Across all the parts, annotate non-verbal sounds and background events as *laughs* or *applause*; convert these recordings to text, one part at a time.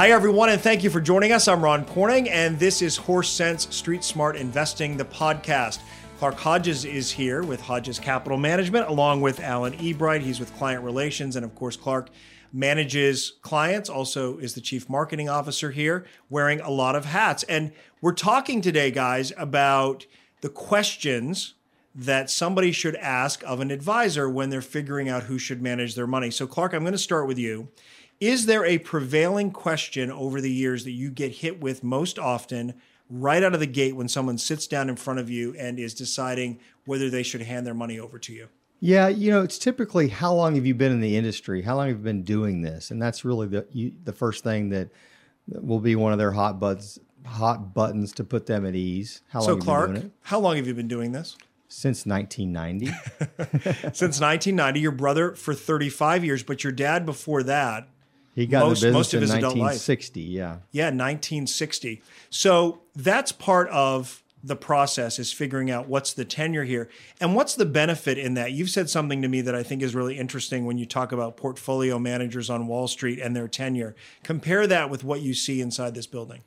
Hi, everyone, and thank you for joining us. I'm Ron Corning, and this is Horse Sense Street Smart Investing, the podcast. Clark Hodges is here with Hodges Capital Management, along with Alan Ebright. He's with Client Relations, and of course, Clark manages clients, also is the chief marketing officer here, wearing a lot of hats. And we're talking today, guys, about the questions that somebody should ask of an advisor when they're figuring out who should manage their money. So, Clark, I'm going to start with you. Is there a prevailing question over the years that you get hit with most often right out of the gate when someone sits down in front of you and is deciding whether they should hand their money over to you? Yeah, you know, it's typically how long have you been in the industry? How long have you been doing this? And that's really the you, the first thing that will be one of their hot buttons hot buttons to put them at ease. How so, Clark, how long have you been doing this? Since 1990. *laughs* Since 1990. Your brother for 35 years, but your dad before that he got most, in most of his 1960, yeah. Yeah, 1960. So that's part of the process is figuring out what's the tenure here and what's the benefit in that. You've said something to me that I think is really interesting when you talk about portfolio managers on Wall Street and their tenure. Compare that with what you see inside this building.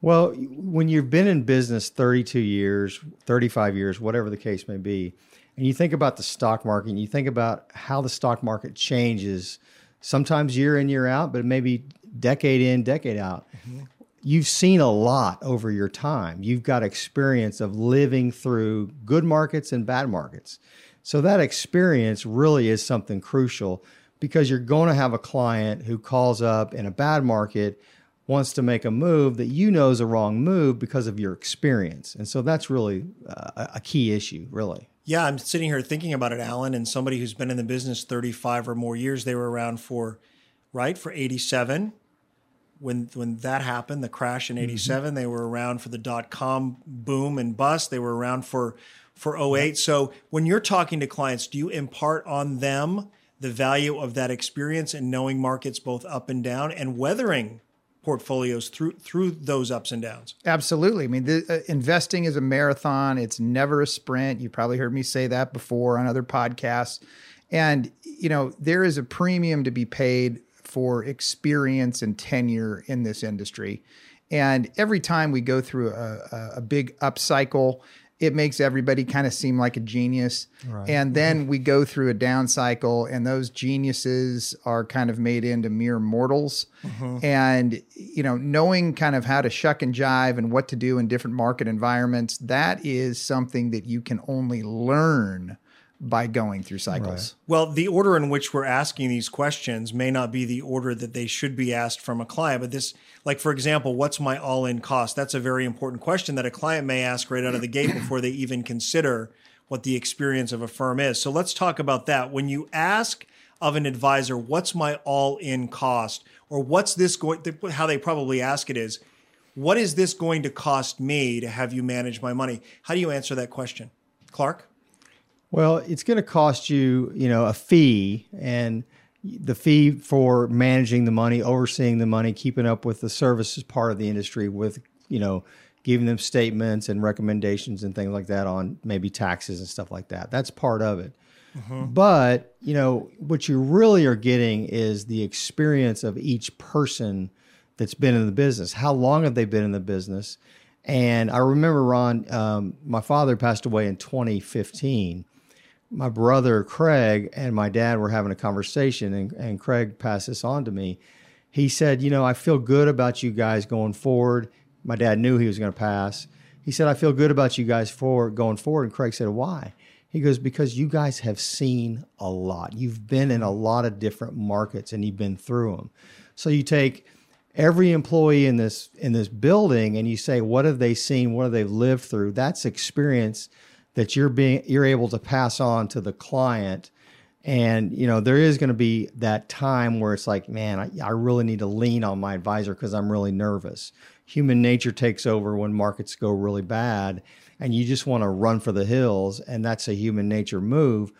Well, when you've been in business 32 years, 35 years, whatever the case may be, and you think about the stock market and you think about how the stock market changes – sometimes year in, year out, but maybe decade in, decade out. Mm-hmm. You've seen a lot over your time. You've got experience of living through good markets and bad markets. So that experience really is something crucial because you're going to have a client who calls up in a bad market wants to make a move that you know is a wrong move because of your experience. And so that's really uh, a key issue, really. Yeah, I'm sitting here thinking about it, Alan, and somebody who's been in the business 35 or more years. They were around for, right, for 87. When when that happened, the crash in 87, mm-hmm. they were around for the dot com boom and bust. They were around for for 08. So when you're talking to clients, do you impart on them the value of that experience and knowing markets both up and down and weathering portfolios through through those ups and downs. Absolutely. I mean, the, uh, investing is a marathon. It's never a sprint. You probably heard me say that before on other podcasts. And you know, there is a premium to be paid for experience and tenure in this industry. And every time we go through a, a, a big it makes everybody kind of seem like a genius. Right. And then we go through a down cycle, and those geniuses are kind of made into mere mortals. Mm-hmm. And, you know, knowing kind of how to shuck and jive and what to do in different market environments, that is something that you can only learn by going through cycles. Right. Well, the order in which we're asking these questions may not be the order that they should be asked from a client, but this, like, for example, what's my all in cost? That's a very important question that a client may ask right out of the gate before they even consider what the experience of a firm is. So let's talk about that. When you ask of an advisor, what's my all in cost? Or what's this going, how they probably ask it is, what is this going to cost me to have you manage my money? How do you answer that question? Clark? Well, it's going to cost you, you know, a fee and the fee for managing the money, overseeing the money, keeping up with the services part of the industry with, you know, giving them statements and recommendations and things like that on maybe taxes and stuff like that. That's part of it. Mm-hmm. But, you know, what you really are getting is the experience of each person that's been in the business. How long have they been in the business? And I remember, Ron, um, my father passed away in 2015 my brother Craig and my dad were having a conversation, and, and Craig passed this on to me. He said, You know, I feel good about you guys going forward. My dad knew he was going to pass. He said, I feel good about you guys for going forward. And Craig said, Why? He goes, Because you guys have seen a lot. You've been in a lot of different markets and you've been through them. So you take every employee in this in this building and you say, What have they seen? What have they lived through? That's experience that you're being you're able to pass on to the client. And you know there is going to be that time where it's like man I, I really need to lean on my advisor because i'm really nervous. Human nature takes over when markets go really bad and you just want to run for the hills and that's a human nature move.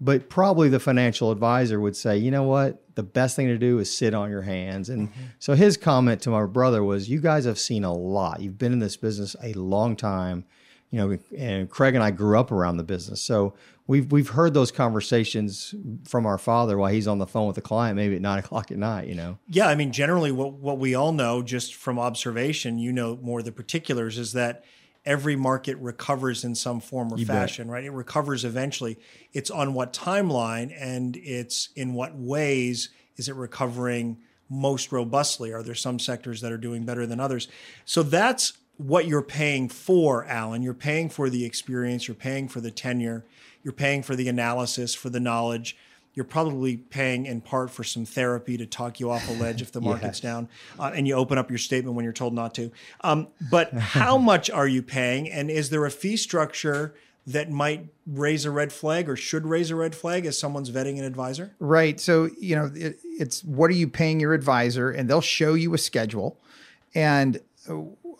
But probably the financial advisor would say you know what? The best thing to do is sit on your hands. And mm-hmm. so his comment to my brother was you guys have seen a lot. You've been in this business a long time you know, and Craig and I grew up around the business, so we've we've heard those conversations from our father while he's on the phone with a client, maybe at nine *laughs* o'clock at night. You know. Yeah, I mean, generally, what what we all know just from observation, you know more the particulars, is that every market recovers in some form or You bet. fashion, right? It recovers eventually. It's on what timeline and it's in what ways is it recovering most robustly? Are there some sectors that are doing better than others? So that's what you're paying for, Alan. You're paying for the experience, you're paying for the tenure, you're paying for the analysis, for the knowledge. You're probably paying in part for some therapy to talk you off a ledge if the *laughs* market's Yes. down, uh, and you open up your statement when you're told not to. Um, but how *laughs* much are you paying, and is there a fee structure that might raise a red flag or should raise a red flag as someone's vetting an advisor? Right. So, you know, it, it's what are you paying your advisor? And they'll show you a schedule. And uh,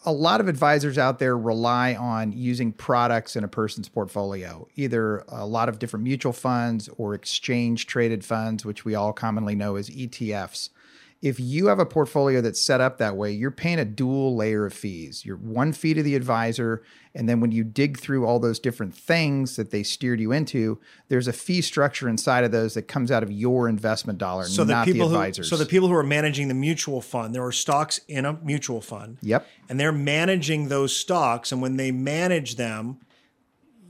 a lot of advisors out there rely on using products in a person's portfolio, either a lot of different mutual funds or exchange traded funds, which we all commonly know as ETFs. If you have a portfolio that's set up that way, you're paying a dual layer of fees. You're one fee to the advisor, and then when you dig through all those different things that they steered you into, there's a fee structure inside of those that comes out of your investment dollar, So the not people the who so the people who are managing the mutual fund, there are stocks in a mutual fund. Yep. And they're managing those stocks, and when they manage them,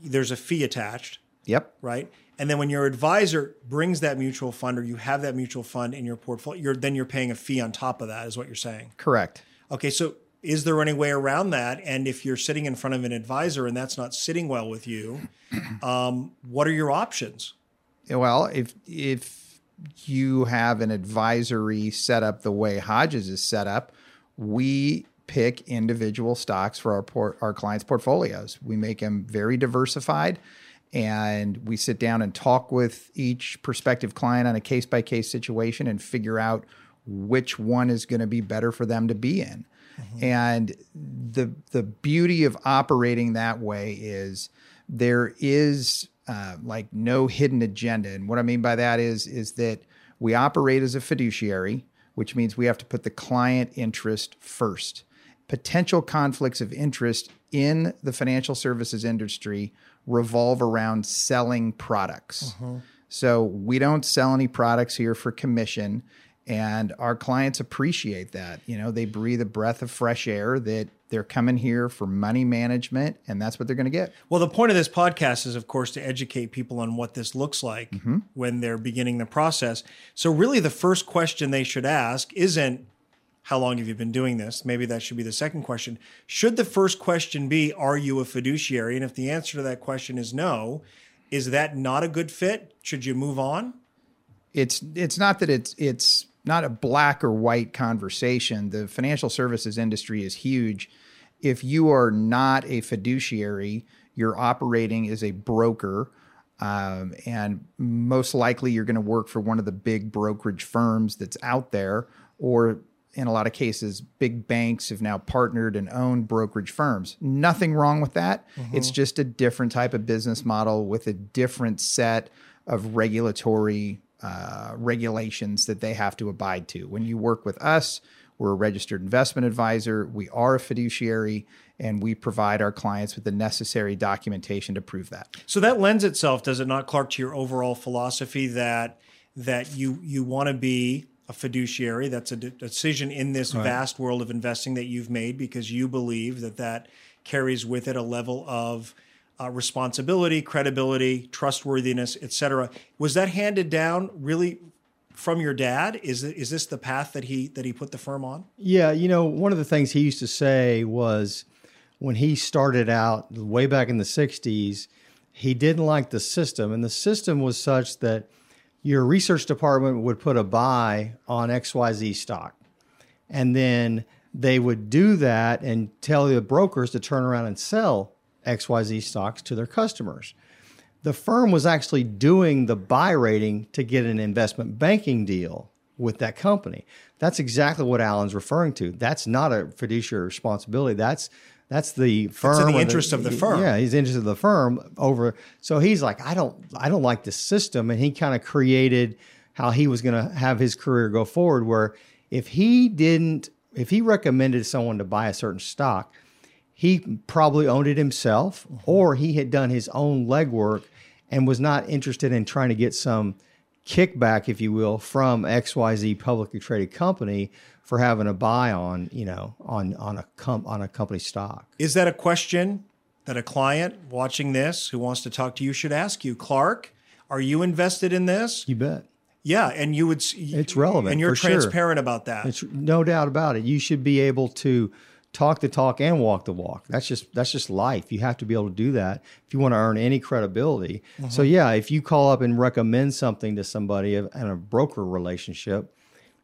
there's a fee attached. Yep. right? And then when your advisor brings that mutual fund or you have that mutual fund in your portfolio, you're, then you're paying a fee on top of that, is what you're saying. Correct. Okay, so is there any way around that? And if you're sitting in front of an advisor and that's not sitting well with you, *clears throat* um, what are your options? Well, if if you have an advisory set up the way Hodges is set up, we pick individual stocks for our port, our clients' portfolios. We make them very diversified, and we sit down and talk with each prospective client on a case by case situation and figure out which one is going to be better for them to be in. And the the beauty of operating that way is there is uh, like no hidden agenda. And what I mean by that is is that we operate as a fiduciary, which means we have to put the client interest first. Potential conflicts of interest in the financial services industry revolve around selling products. Mm-hmm. So we don't sell any products here for commission and our clients appreciate that. You know, they breathe a breath of fresh air that they're coming here for money management and that's what they're going to get. Well, the point of this podcast is, of course, to educate people on what this looks like mm-hmm. when they're beginning the process. So, really, the first question they should ask isn't, How long have you been doing this? Maybe that should be the second question. Should the first question be, Are you a fiduciary? And if the answer to that question is no, is that not a good fit? Should you move on? it's it's not that it's it's not a black or white conversation. The financial services industry is huge. If you are not a fiduciary, you're operating as a broker, um, and most likely you're going to work for one of the big brokerage firms that's out there, or in a lot of cases, big banks have now partnered and owned brokerage firms. Nothing wrong with that. It's just a different type of business model with a different set of regulatory uh, regulations that they have to abide to. When you work with us, we're a registered investment advisor. We are a fiduciary, and we provide our clients with the necessary documentation to prove that. So that lends itself, does it not, Clark, to your overall philosophy that that you you want to be a fiduciary? That's a de- decision in this vast world of investing that you've made because you believe that that carries with it a level of uh, responsibility, credibility, trustworthiness, et cetera. Was that handed down really from your dad? Is it, is this the path that he that he put the firm on? Yeah, you know, one of the things he used to say was when he started out way back in the 60s, he didn't like the system. And the system was such that your research department would put a buy on XYZ stock. And then they would do that and tell the brokers to turn around and sell XYZ stocks to their customers. The firm was actually doing the buy rating to get an investment banking deal with that company. That's exactly what Alan's referring to. That's not a fiduciary responsibility. That's that's the firm. in the interest of the firm. Yeah, he's interested in the firm over. So he's like, I don't, I don't like the system, and he kind of created how he was going to have his career go forward. Where if he didn't, if he recommended someone to buy a certain stock, he probably owned it himself, mm-hmm. or he had done his own legwork and was not interested in trying to get some kickback, if you will, from XYZ publicly traded company for having a buy on, you know, on on a com- on a company stock. Is that a question that a client watching this who wants to talk to you should ask you, Clark? Are you invested in this? You bet. Yeah, and you would. It's relevant, and you're for sure. transparent about that. It's no doubt about it. You should be able to talk the talk and walk the walk. That's just that's just life. You have to be able to do that if you want to earn any credibility. Mm-hmm. So yeah, if you call up and recommend something to somebody in a broker relationship,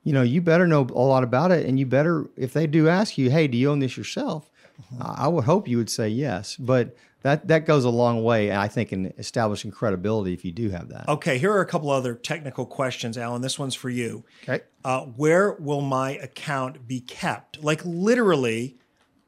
you know, you better know a lot about it and you better if they do ask you, "Hey, do you own this yourself?" Mm-hmm. I I would hope you would say yes, but that that goes a long way I think in establishing credibility if you do have that. okay, here are a couple other technical questions, Alan. This one's for you. Okay. uh, where will my account be kept? Like literally,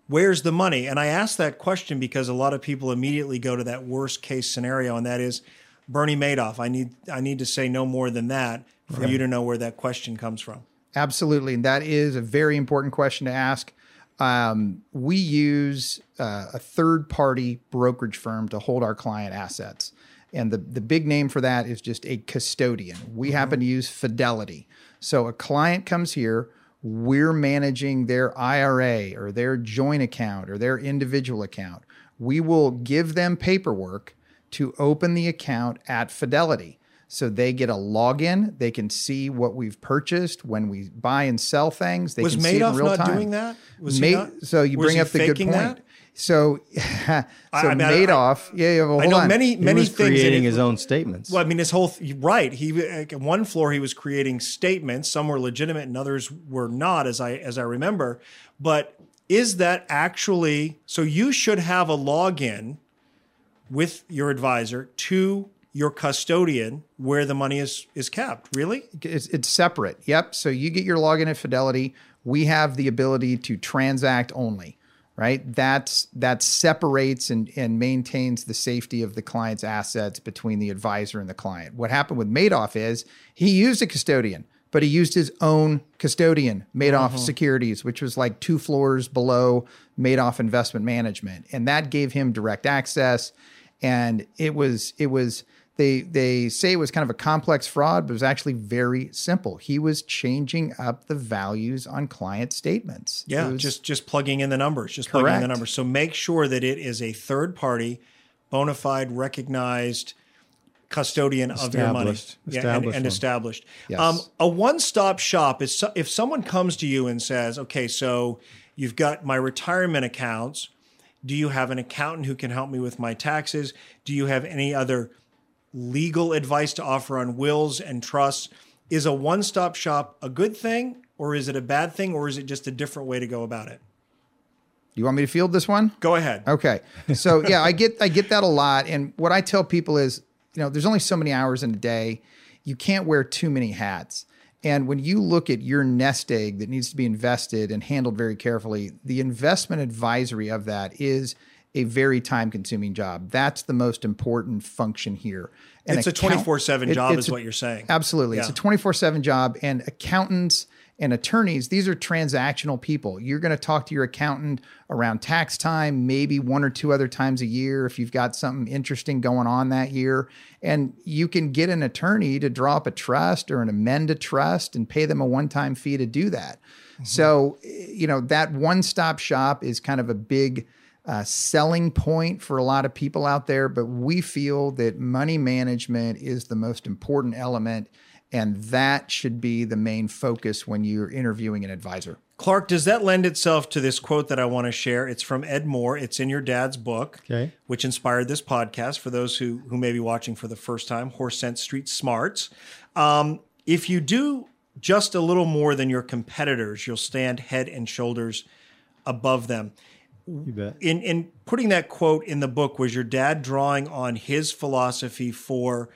where's the money? And I ask that question because a lot of people immediately go to that worst case scenario, and that is Bernie Madoff. I need I need to say no more than that for you to know where that question comes from. Absolutely. And that is a very important question to ask. Um, we use uh, a third party brokerage firm to hold our client assets. And the, the big name for that is just a custodian. We happen to use Fidelity. So a client comes here, we're managing their IRA or their joint account or their individual account. We will give them paperwork to open the account at Fidelity. So they get a login. They can see what we've purchased when we buy and sell things. They Was can see it in Madoff real not time. doing that? Was he not- so you bring up the good point. that? So, *laughs* so I mean, I- Madoff, yeah, yeah. Well, I hold know on. many He many was things. creating it- his own statements. Well, I mean, his whole th- right. He like, one floor he was creating statements. Some were legitimate, and others were not, as I as I remember. But is that actually so? You should have a login with your advisor to your custodian where the money is is kept. Really? it's, it's separate. Yep. So you get your login at Fidelity. We have the ability to transact only, right? That's that separates and, and maintains the safety of the client's assets between the advisor and the client. What happened with Madoff is he used a custodian, but he used his own custodian, Madoff mm-hmm. Securities, which was like two floors below Madoff Investment Management, and that gave him direct access. And it was it was they they say it was kind of a complex fraud, but it was actually very simple. He was changing up the values on client statements. Yeah, was- just just plugging in the numbers, just plugging in the numbers. So make sure that it is a third party, bona fide, recognized custodian of your money, Established. yeah, and, Established and established. Yes. Um, a one stop shop is so, if someone comes to you and says, "Okay, so you've got my retirement accounts. Do you have an accountant who can help me with my taxes? Do you have any other legal advice to offer on wills and trusts?" Is a one stop shop a good thing, or is it a bad thing, or is it just a different way to go about it? you want me to field this one? Go ahead. Okay. So *laughs* yeah, I get I get that a lot. And what I tell people is, you know, there's only so many hours in a day. You can't wear too many hats. And when you look at your nest egg that needs to be invested and handled very carefully, the investment advisory of that is a very time consuming job. That's the most important function here. And It's a 24/7 job it's is what you're saying. Absolutely. It's a 24 7 job. And accountants and attorneys, these are transactional people. You're going to talk to your accountant around tax time, maybe one or two other times a year if you've got something interesting going on that year. And you can get an attorney to draw up a trust or an amend a trust and pay them a one time fee to do that. So, you know, that one stop shop is kind of a big uh, selling point for a lot of people out there, but we feel that money management is the most important element, and that should be the main focus when you're interviewing an advisor. Clark, does that lend itself to this quote that I want to share? It's from Ed Moore. It's in your dad's book, Okay. which inspired this podcast. For those who who may be watching for the first time, Horse Sense Street Smarts. Um, if you do just a little more than your competitors, you'll stand head and shoulders above them. You bet. in in putting that quote in the book was your dad drawing on his philosophy for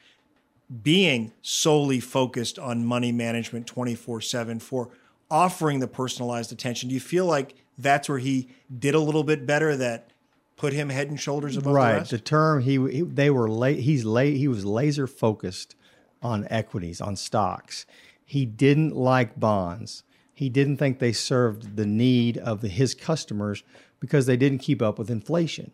being solely focused on money management 24/7 for offering the personalized attention do you feel like that's where he did a little bit better that put him head and shoulders above the right. rest The term he, he they were la- he's la- he was laser focused on equities on stocks. He didn't like bonds. He he didn't think they served the need of the, his customers because they didn't keep up with inflation.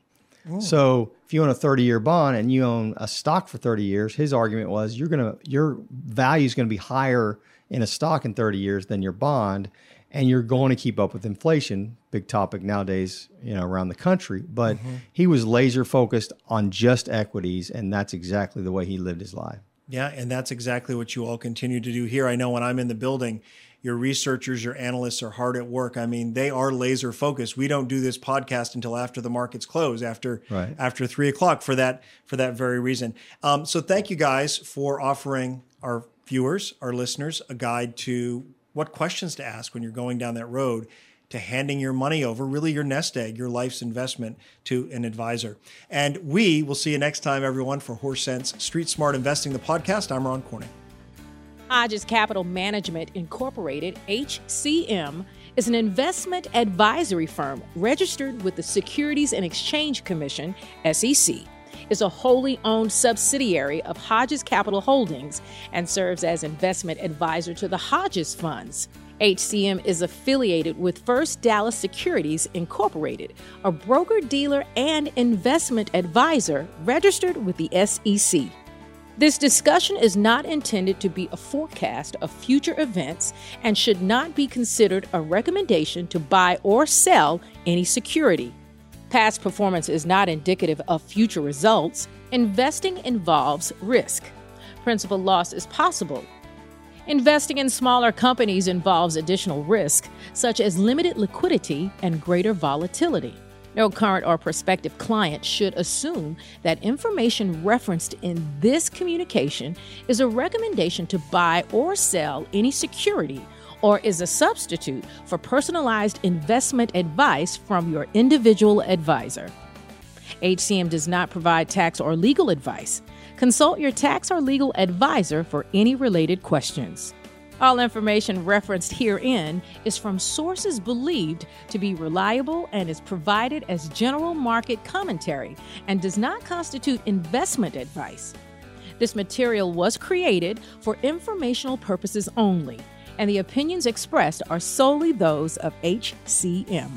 So if you own a 30 year bond and you own a stock for 30 years, his argument was you're gonna your value is gonna be higher in a stock in 30 years than your bond, and you're going to keep up with inflation. Big topic nowadays, you know, around the country. But mm-hmm. he was laser focused on just equities, and that's exactly the way he lived his life. Yeah, and that's exactly what you all continue to do here. I know when I'm in the building, your researchers, your analysts are hard at work. I mean, they are laser focused. We don't do this podcast until after the markets close, after Right. after three o'clock, for that for that very reason. Um, so, thank you guys for offering our viewers, our listeners, a guide to what questions to ask when you're going down that road to handing your money over, really your nest egg, your life's investment to an advisor. And we will see you next time, everyone, for Horse Sense Street Smart Investing, the podcast. I'm Ron Corning. Hodges Capital Management Incorporated, HCM, is an investment advisory firm registered with the Securities and Exchange Commission, SEC. Is a wholly owned subsidiary of Hodges Capital Holdings and serves as investment advisor to the Hodges Funds. HCM is affiliated with First Dallas Securities Incorporated, a broker dealer and investment advisor registered with the SEC. This discussion is not intended to be a forecast of future events and should not be considered a recommendation to buy or sell any security. Past performance is not indicative of future results. Investing involves risk. Principal loss is possible. Investing in smaller companies involves additional risk, such as limited liquidity and greater volatility. No current or prospective client should assume that information referenced in this communication is a recommendation to buy or sell any security or is a substitute for personalized investment advice from your individual advisor. HCM does not provide tax or legal advice. Consult your tax or legal advisor for any related questions. All information referenced herein is from sources believed to be reliable and is provided as general market commentary and does not constitute investment advice. This material was created for informational purposes only, and the opinions expressed are solely those of HCM.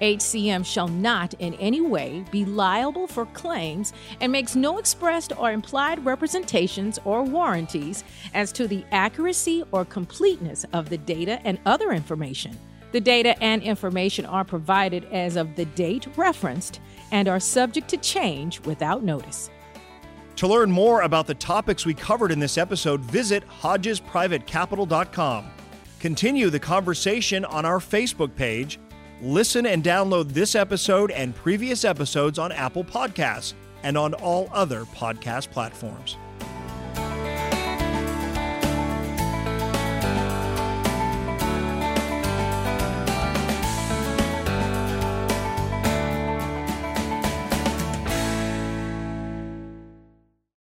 HCM shall not in any way be liable for claims and makes no expressed or implied representations or warranties as to the accuracy or completeness of the data and other information. The data and information are provided as of the date referenced and are subject to change without notice. To learn more about the topics we covered in this episode, visit hodgesprivatecapital.com. Continue the conversation on our Facebook page. Listen and download this episode and previous episodes on Apple Podcasts and on all other podcast platforms.